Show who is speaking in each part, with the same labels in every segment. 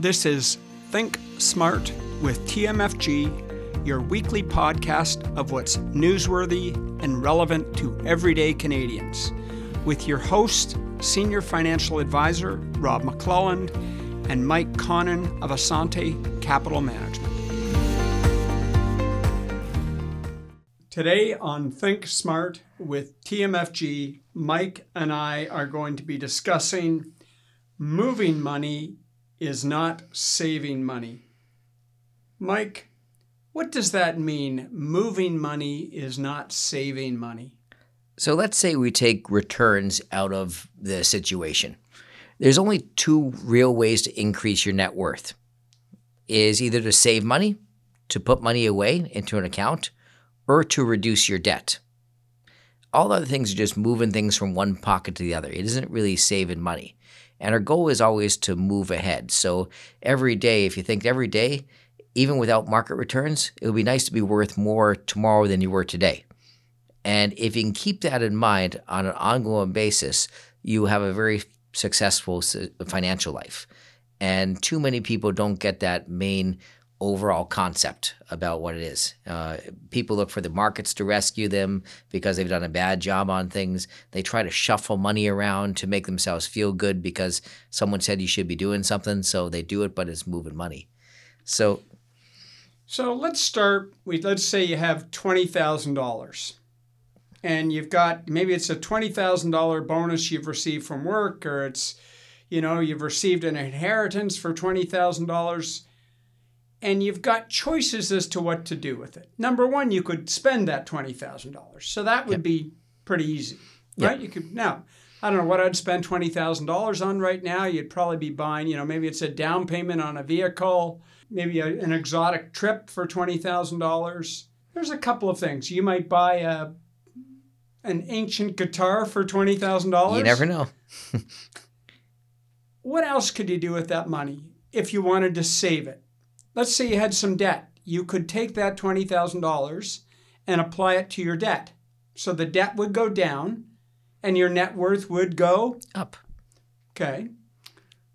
Speaker 1: This is Think Smart with TMFG, your weekly podcast of what's newsworthy and relevant to everyday Canadians, with your host, Senior Financial Advisor Rob McClelland, and Mike Connon of Assante Capital Management. Today on Think Smart with TMFG, Mike and I are going to be discussing moving money is not saving money. Mike, what does that mean? Moving money is not saving money.
Speaker 2: So let's say we take returns out of the situation. There's only two real ways to increase your net worth. Is either to save money, to put money away into an account, or to reduce your debt. All other things are just moving things from one pocket to the other. It isn't really saving money. And our goal is always to move ahead. So every day, if you think every day, even without market returns, it would be nice to be worth more tomorrow than you were today. And if you can keep that in mind on an ongoing basis, you have a very successful financial life. And too many people don't get that main overall concept about what it is. Uh, people look for the markets to rescue them because they've done a bad job on things. They try to shuffle money around to make themselves feel good because someone said you should be doing something, so they do it, but it's moving money. So,
Speaker 1: so let's start. We let's say you have twenty thousand dollars, and you've got maybe it's a twenty thousand dollar bonus you've received from work, or it's, you know, you've received an inheritance for twenty thousand dollars and you've got choices as to what to do with it. Number one, you could spend that twenty thousand dollars, so that would yep. be pretty easy, right? Yep. You could now. I don't know what I'd spend twenty thousand dollars on right now. You'd probably be buying, you know, maybe it's a down payment on a vehicle, maybe a, an exotic trip for twenty thousand dollars. There's a couple of things you might buy a an ancient guitar for twenty thousand dollars.
Speaker 2: You never know.
Speaker 1: what else could you do with that money if you wanted to save it? Let's say you had some debt. You could take that $20,000 and apply it to your debt. So the debt would go down and your net worth would go
Speaker 2: up.
Speaker 1: Okay.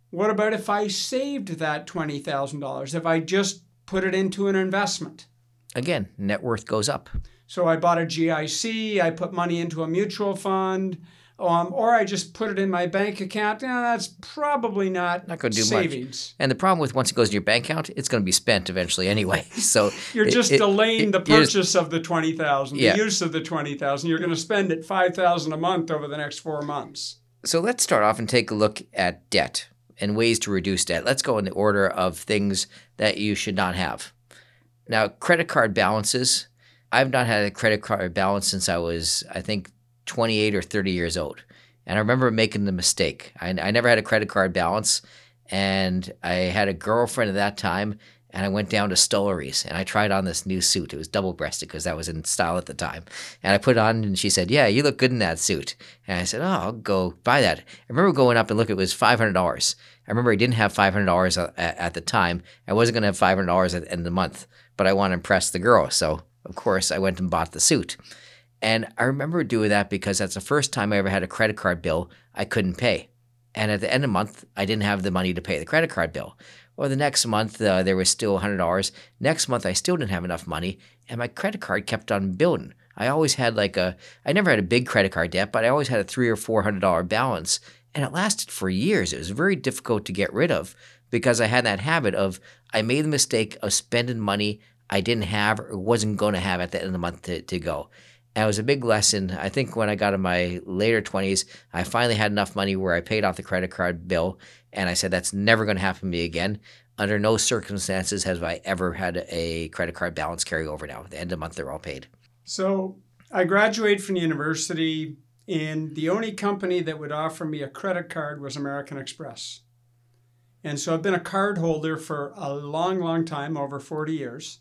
Speaker 1: What about if I saved that $20,000? If I just put it into an investment?
Speaker 2: Again, net worth goes up.
Speaker 1: So I bought a GIC, I put money into a mutual fund, um, or I just put it in my bank account. That's probably not
Speaker 2: not going to do
Speaker 1: savings.
Speaker 2: much. And the problem with once it goes in your bank account, it's going to be spent eventually anyway. So
Speaker 1: you're just it, delaying it, the purchase just, of the twenty thousand, yeah. the use of the twenty thousand. You're going to spend it five thousand a month over the next four months.
Speaker 2: So let's start off and take a look at debt and ways to reduce debt. Let's go in the order of things that you should not have. Now, credit card balances. I've not had a credit card balance since I was, I think, 28 or 30 years old. And I remember making the mistake. I, I never had a credit card balance. And I had a girlfriend at that time. And I went down to Stollery's and I tried on this new suit. It was double breasted because that was in style at the time. And I put it on and she said, Yeah, you look good in that suit. And I said, Oh, I'll go buy that. I remember going up and look, it was $500. I remember I didn't have $500 at, at the time. I wasn't going to have $500 at the end of the month, but I want to impress the girl. So, of course, I went and bought the suit. And I remember doing that because that's the first time I ever had a credit card bill I couldn't pay. And at the end of the month, I didn't have the money to pay the credit card bill. Or the next month, uh, there was still $100. Next month, I still didn't have enough money, and my credit card kept on building. I always had like a, I never had a big credit card debt, but I always had a three or four hundred dollar balance, and it lasted for years. It was very difficult to get rid of because I had that habit of I made the mistake of spending money I didn't have or wasn't going to have at the end of the month to, to go. And it was a big lesson. I think when I got in my later 20s, I finally had enough money where I paid off the credit card bill. And I said, that's never going to happen to me again. Under no circumstances have I ever had a credit card balance carry over now. At the end of the month, they're all paid.
Speaker 1: So I graduated from university, and the only company that would offer me a credit card was American Express. And so I've been a card holder for a long, long time, over 40 years.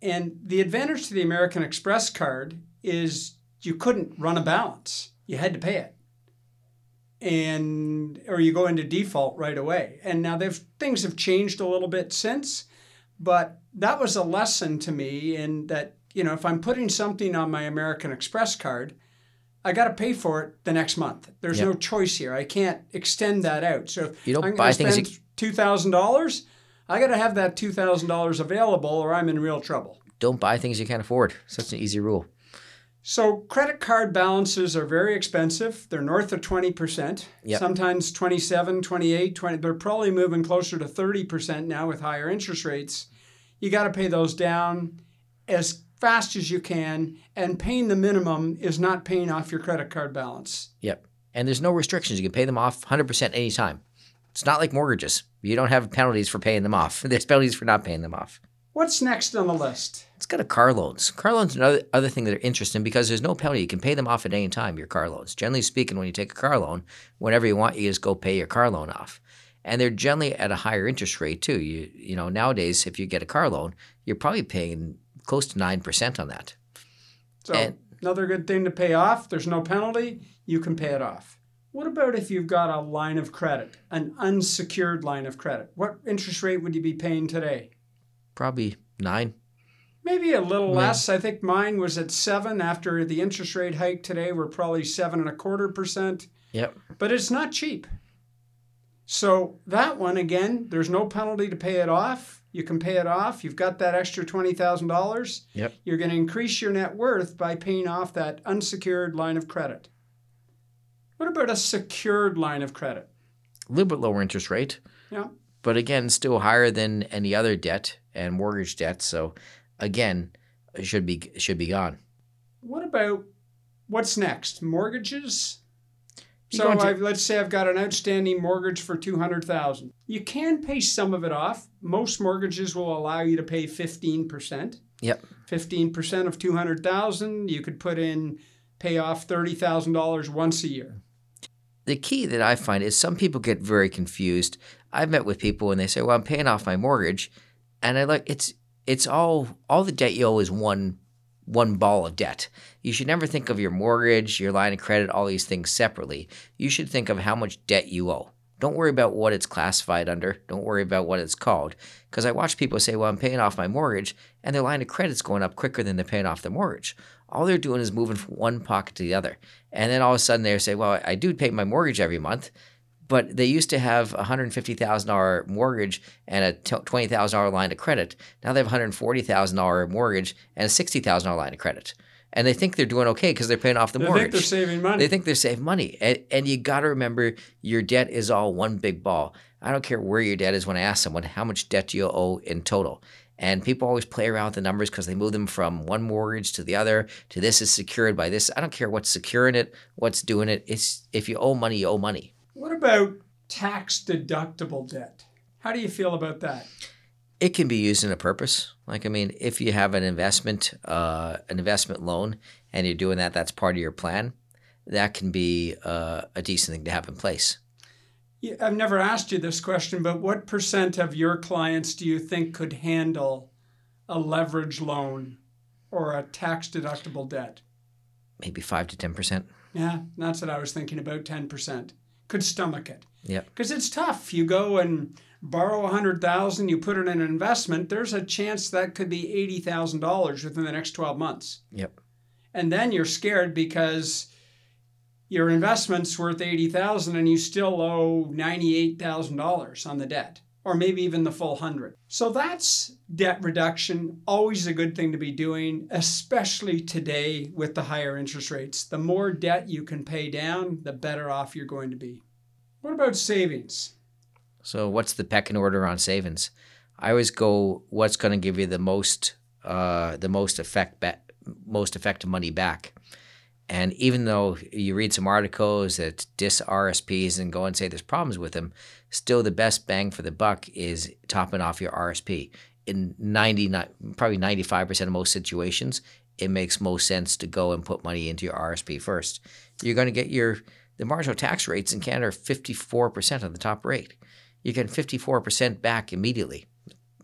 Speaker 1: And the advantage to the American Express card is you couldn't run a balance. You had to pay it. And or you go into default right away. And now they've things have changed a little bit since, but that was a lesson to me in that, you know, if I'm putting something on my American Express card, I got to pay for it the next month. There's yep. no choice here. I can't extend that out. So
Speaker 2: you don't buy things.
Speaker 1: $2,000, I got to have that $2,000 available or I'm in real trouble.
Speaker 2: Don't buy things you can't afford. Such an easy rule.
Speaker 1: So credit card balances are very expensive. They're north of 20%,
Speaker 2: Yep.
Speaker 1: sometimes 27, 28, 20. They're probably moving closer to 30% now with higher interest rates. You got to pay those down as fast as you can, and paying the minimum is not paying off your credit card balance.
Speaker 2: Yep. And there's no restrictions. You can pay them off 100% anytime. It's not like mortgages. You don't have penalties for paying them off. There's penalties for not paying them off.
Speaker 1: What's next on the list?
Speaker 2: Let's go to car loans. Car loans are another other thing that are interesting because there's no penalty. You can pay them off at any time, your car loans. Generally speaking, when you take a car loan, whenever you want, you just go pay your car loan off. And they're generally at a higher interest rate too. You you know, nowadays if you get a car loan, you're probably paying close to nine percent on that.
Speaker 1: So,
Speaker 2: And-
Speaker 1: another good thing to pay off. There's no penalty. You can pay it off. What about if you've got a line of credit, an unsecured line of credit? What interest rate would you be paying today?
Speaker 2: Probably nine.
Speaker 1: Maybe a little
Speaker 2: Yeah.
Speaker 1: less. I think mine was at seven after the interest rate hike today. We're probably seven and a quarter percent,
Speaker 2: Yep.
Speaker 1: but it's not cheap. So that one again, there's no penalty to pay it off. You can pay it off. You've got that extra twenty thousand dollars.
Speaker 2: Yep.
Speaker 1: You're going to increase your net worth by paying off that unsecured line of credit. What about a secured line of credit?
Speaker 2: A little bit lower interest rate.
Speaker 1: Yeah.
Speaker 2: But again, still higher than any other debt and mortgage debt. So again, should be should be gone.
Speaker 1: What about what's next? Mortgages? So I've, let's say I've got an outstanding mortgage for two hundred thousand. You can pay some of it off. Most mortgages will allow you to pay fifteen percent.
Speaker 2: Yep.
Speaker 1: Fifteen percent of two hundred thousand. You could put in pay off thirty thousand dollars once a year.
Speaker 2: the key that I find is some people get very confused. I've met with people and they say, "Well, I'm paying off my mortgage," and I like it's it's all all the debt you owe is one one ball of debt. You should never think of your mortgage, your line of credit, all these things separately. You should think of how much debt you owe. Don't worry about what it's classified under. Don't worry about what it's called. Because I watch people say, "Well, I'm paying off my mortgage," and their line of credit's going up quicker than they're paying off their mortgage. All they're doing is moving from one pocket to the other. And then all of a sudden they say, well, I do pay my mortgage every month, but they used to have a $150,000 mortgage and a $20,000 line of credit. Now they have a $140,000 mortgage and a $60,000 line of credit. And they think they're doing okay because they're paying off the
Speaker 1: They
Speaker 2: mortgage.
Speaker 1: They think they're saving money.
Speaker 2: They think they're saving money. And, and you got to remember your debt is all one big ball. I don't care where your debt is when I ask someone how much debt do you owe in total. And people always play around with the numbers because they move them from one mortgage to the other to this is secured by this. I don't care what's securing it, what's doing it. It's if you owe money, you owe money.
Speaker 1: What about tax deductible debt? How do you feel about that?
Speaker 2: It can be used in a purpose. Like I mean, if you have an investment, uh, an investment loan, and you're doing that, that's part of your plan. That can be uh, a decent thing to have in place.
Speaker 1: Yeah, I've never asked you this question, but what percent of your clients do you think could handle a leverage loan or a tax deductible debt?
Speaker 2: Maybe five to ten percent.
Speaker 1: Yeah, that's what I was thinking about 10%. Could stomach it.
Speaker 2: Yep.
Speaker 1: Because it's tough. You go and borrow a 100000 you put it in an investment, there's a chance that could be $80,000 within the next 12 months.
Speaker 2: Yep.
Speaker 1: And then you're scared because your investment's worth 80000 and you still owe $98,000 on the debt or maybe even the full 100. So that's debt reduction, always a good thing to be doing, especially today with the higher interest rates. The more debt you can pay down, the better off you're going to be. What about savings?
Speaker 2: So what's the pecking order on savings? I always go what's going to give you the most uh, the most effect ba- most effective money back. And even though you read some articles that diss RSPs and go and say there's problems with them, still the best bang for the buck is topping off your RSP. In 99, probably 95% of most situations, it makes most sense to go and put money into your RSP first. You're going to get your, the marginal tax rates in Canada are 54% on the top rate. You get 54% back immediately.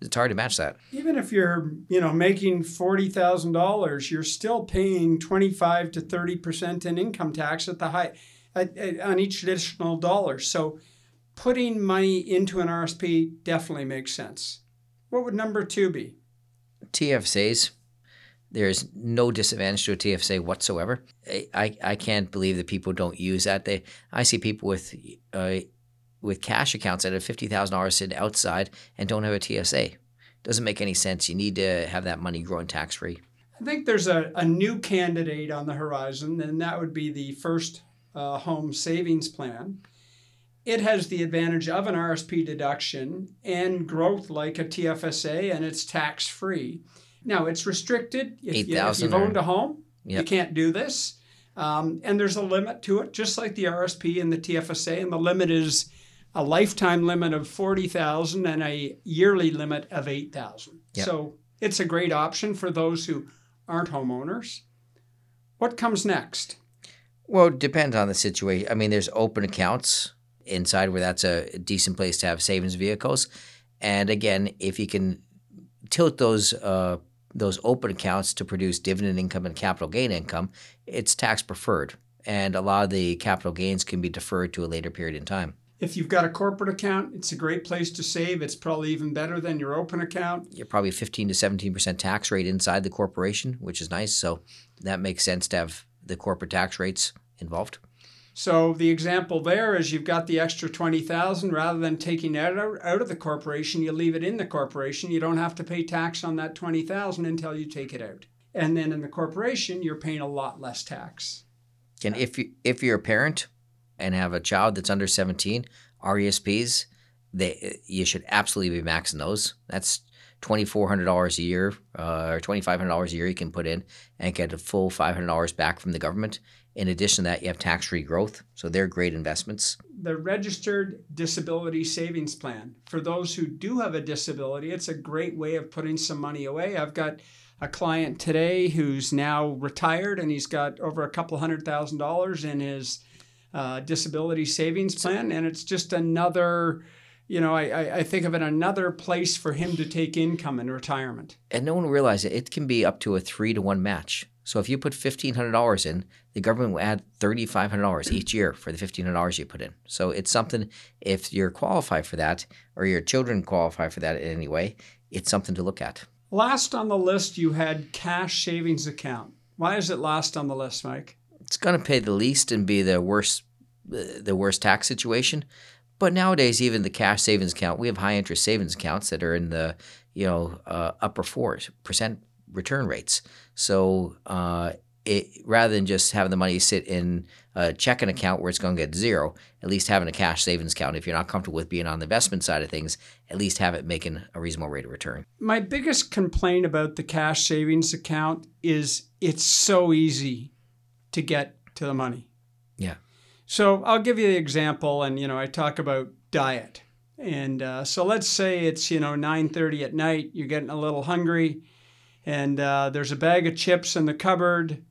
Speaker 2: It's hard to match that.
Speaker 1: Even if you're, you know, making $40,000, you're still paying 25 to 30% in income tax at the high at, at- on each additional dollar. So putting money into an RSP definitely makes sense. What would number 2 be?
Speaker 2: TFSAs, there's no disadvantage to a TFSA whatsoever. I, I, I can't believe that people don't use that. They I see people with uh, with cash accounts that have fifty thousand dollars sitting outside and don't have a TSA. Doesn't make any sense. You need to have that money growing tax free.
Speaker 1: I think there's a, a new candidate on the horizon, and that would be the first uh, home savings plan. It has the advantage of an RSP deduction and growth like a TFSA, and it's tax free. Now, it's restricted. If, you, if you've owned a home, yep. you can't do this. Um, and there's a limit to it, just like the RSP and the TFSA, and the limit is a lifetime limit of 40,000 and a yearly limit of 8,000. Yep. So it's a great option for those who aren't homeowners. What comes next?
Speaker 2: Well, it depends on the situation. I mean, there's open accounts inside where that's a decent place to have savings vehicles. And again, if you can tilt those uh, those open accounts to produce dividend income and capital gain income, it's tax preferred. And a lot of the capital gains can be deferred to a later period in time.
Speaker 1: If you've got a corporate account, it's a great place to save. It's probably even better than your open account.
Speaker 2: You're probably 15 to 17% tax rate inside the corporation, which is nice. So that makes sense to have the corporate tax rates involved.
Speaker 1: So the example there is you've got the extra 20,000 rather than taking it out, out of the corporation, you leave it in the corporation. You don't have to pay tax on that 20,000 until you take it out. And then in the corporation, you're paying a lot less tax.
Speaker 2: And if you if you're a parent, and have a child that's under 17, RESPs, they you should absolutely be maxing those. That's twenty four hundred dollars a year uh, or twenty five hundred dollars a year you can put in and get a full five hundred dollars back from the government. In addition to that, you have tax free growth, so they're great investments.
Speaker 1: The registered disability savings plan for those who do have a disability, it's a great way of putting some money away. I've got a client today who's now retired and he's got over a couple hundred thousand dollars in his uh, disability savings plan, and it's just another. You know, I, I think of it another place for him to take income in retirement.
Speaker 2: And no one realizes it. it can be up to a three to one match. So if you put fifteen hundred dollars in, the government will add thirty five hundred dollars each year for the fifteen hundred dollars you put in. So it's something if you're qualified for that or your children qualify for that in any way, it's something to look at.
Speaker 1: Last on the list, you had cash savings account. Why is it last on the list, Mike?
Speaker 2: It's going to pay the least and be the worst the worst tax situation. But nowadays, even the cash savings account, we have high interest savings accounts that are in the you know uh, upper four percent return rates. So uh, it, rather than just having the money sit in a checking account where it's going to get zero, at least having a cash savings account. If you're not comfortable with being on the investment side of things, at least have it making a reasonable rate of return.
Speaker 1: My biggest complaint about the cash savings account is it's so easy to get to the money.
Speaker 2: Yeah.
Speaker 1: So I'll give you the example, and you know I talk about diet, and uh, so let's say it's you know 9:30 at night, you're getting a little hungry, and uh, there's a bag of chips in the cupboard,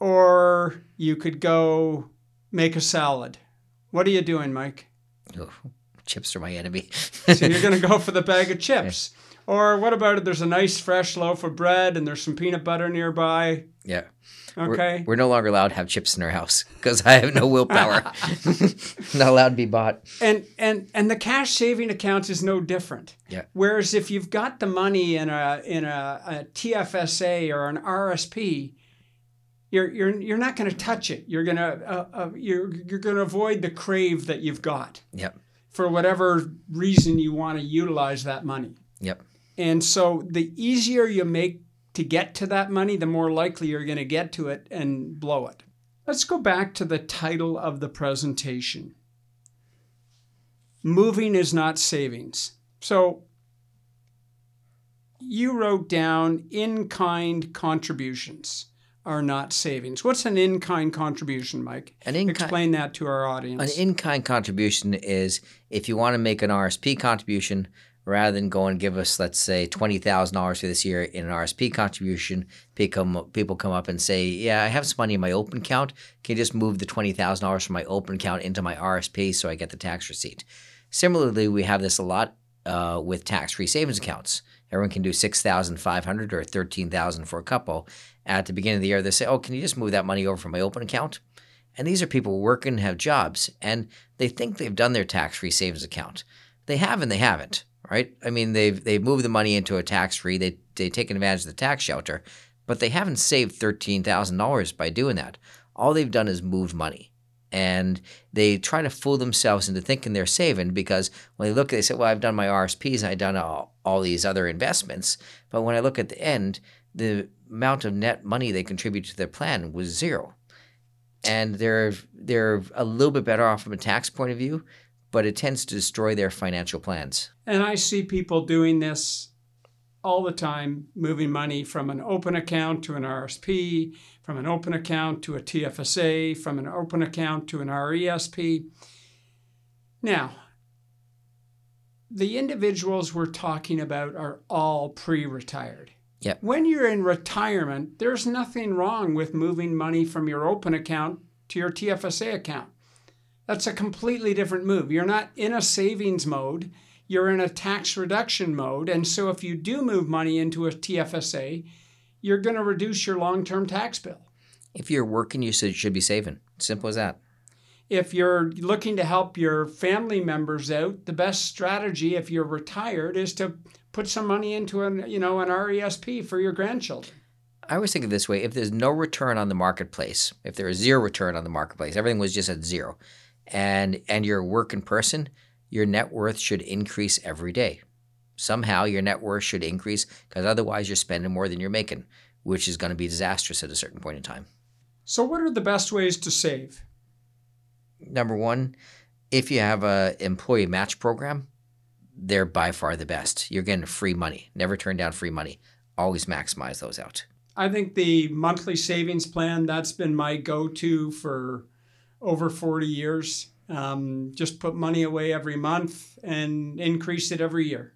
Speaker 1: or you could go make a salad. What are you doing, Mike?
Speaker 2: Oh, chips are my enemy.
Speaker 1: so you're going to go for the bag of chips. Or what about it? There's a nice fresh loaf of bread and there's some peanut butter nearby.
Speaker 2: Yeah.
Speaker 1: Okay.
Speaker 2: We're, we're, no longer allowed to have chips in our house because I have no willpower. Not allowed to be bought.
Speaker 1: And and and the cash saving account is no different.
Speaker 2: Yeah.
Speaker 1: Whereas if you've got the money in a in a, a TFSA or an RSP, you're you're you're not going to touch it. You're gonna uh, uh, you're you're going to avoid the crave that you've got.
Speaker 2: Yep.
Speaker 1: For whatever reason you want to utilize that money.
Speaker 2: Yep.
Speaker 1: And so the easier you make to get to that money, the more likely you're going to get to it and blow it. Let's go back to the title of the presentation Moving is not savings. So you wrote down in kind contributions are not savings. What's an in kind contribution, Mike? An in Explain that to our audience.
Speaker 2: An in kind contribution is if you want to make an RSP contribution, rather than go and give us, let's say, twenty thousand dollars for this year in an RSP contribution, people people come up and say, "Yeah, I have some money in my open account. Can you just move the twenty thousand dollars from my open account into my RSP so I get the tax receipt?" Similarly, we have this a lot uh, with tax-free savings accounts. Everyone can do six thousand five hundred or thirteen thousand for a couple. At the beginning of the year, they say, "Oh, can you just move that money over from my open account?" And these are people working, have jobs, and they think they've done their tax-free savings account. They have and they haven't right? I mean, they've they've moved the money into a tax free. They they taken advantage of the tax shelter, but they haven't saved thirteen thousand dollars by doing that. All they've done is moved money, And they try to fool themselves into thinking they're saving because when they look, they say, "Well, I've done my RSPs, and I've done all, all these other investments." But when I look at the end, the amount of net money they contribute to their plan was zero, and they're they're a little bit better off from a tax point of view, but it tends to destroy their financial plans.
Speaker 1: And I see people doing this all the time, moving money from an open account to an RSP, from an open account to a TFSA, from an open account to an RESP. Now, the individuals we're talking about are all pre retired.
Speaker 2: Yep.
Speaker 1: When you're in retirement, there's nothing wrong with moving money from your open account to your TFSA account. That's a completely different move. You're not in a savings mode you're in a tax reduction mode. And so if you do move money into a TFSA, you're going to reduce your long term tax bill.
Speaker 2: If you're working, you should be saving. Simple as that.
Speaker 1: If you're looking to help your family members out, the best strategy if you're retired is to put some money into an you know an RESP for your grandchildren.
Speaker 2: I always think of it this way: if there's no return on the marketplace, if there is zero return on the marketplace, everything was just at zero, and and you're a working person, your net worth should increase every day. Somehow your net worth should increase because otherwise you're spending more than you're making, which is going to be disastrous at a certain point in time.
Speaker 1: So, what are the best ways to save?
Speaker 2: Number one, if you have a employee match program, they're by far the best. You're getting free money. Never turn down free money. Always maximize those out.
Speaker 1: I think the monthly savings plan, that's been my go to for over 40 years. Um, just put money away every month and increase it every year.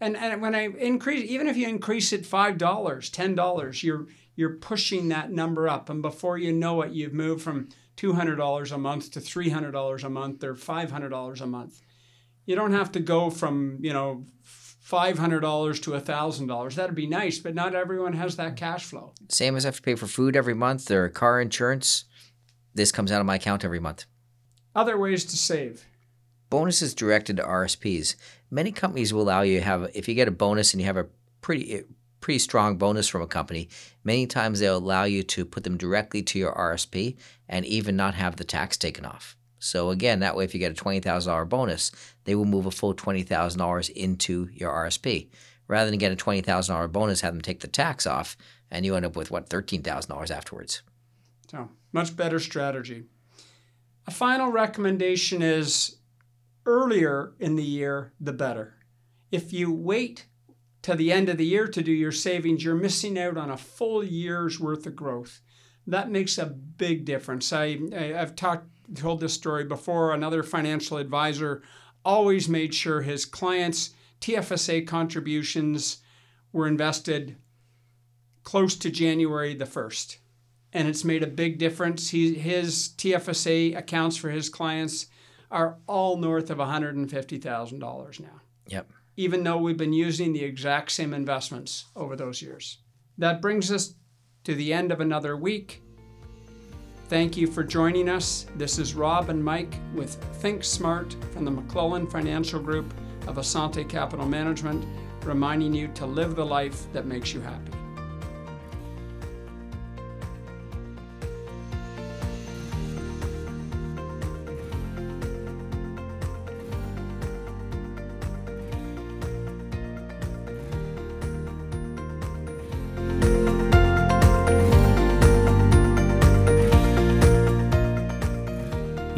Speaker 1: And, and when I increase, even if you increase it five dollars, ten dollars, you're you're pushing that number up, and before you know it, you've moved from two hundred dollars a month to three hundred dollars a month or five hundred dollars a month. You don't have to go from you know five hundred dollars to thousand dollars. That'd be nice, but not everyone has that cash flow.
Speaker 2: Same as have to pay for food every month or car insurance. This comes out of my account every month.
Speaker 1: Other ways to save.
Speaker 2: Bonuses directed to RSPs. Many companies will allow you to have, if you get a bonus and you have a pretty eh, pretty strong bonus from a company, many times they'll allow you to put them directly to your RSP and even not have the tax taken off. So again, that way, if you get a twenty thousand dollar bonus, they will move a full twenty thousand dollars into your RSP, rather than get a twenty thousand dollar bonus, have them take the tax off, and you end up with what thirteen thousand dollars afterwards.
Speaker 1: So much better strategy. A final recommendation is earlier in the year, the better. If you wait to the end of the year to do your savings, you're missing out on a full year's worth of growth. That makes a big difference. I, I, have talked, told this story before. Another financial advisor always made sure his clients' TFSA contributions were invested close to January the 1st and it's made a big difference. He, his TFSA accounts for his clients are all north of $150,000 now.
Speaker 2: Yep.
Speaker 1: Even though we've been using the exact same investments over those years. That brings us to the end of another week. Thank you for joining us. This is Rob and Mike with Think Smart from the McClelland Financial Group of Assante Capital Management, reminding you to live the life that makes you happy.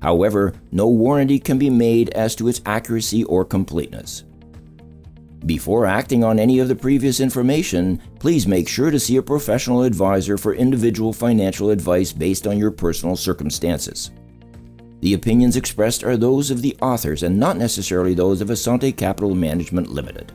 Speaker 3: However, no warranty can be made as to its accuracy or completeness. Before acting on any of the previous information, please make sure to see a professional advisor for individual financial advice based on your personal circumstances. The opinions expressed are those of the authors and not necessarily those of Assante Capital Management Limited.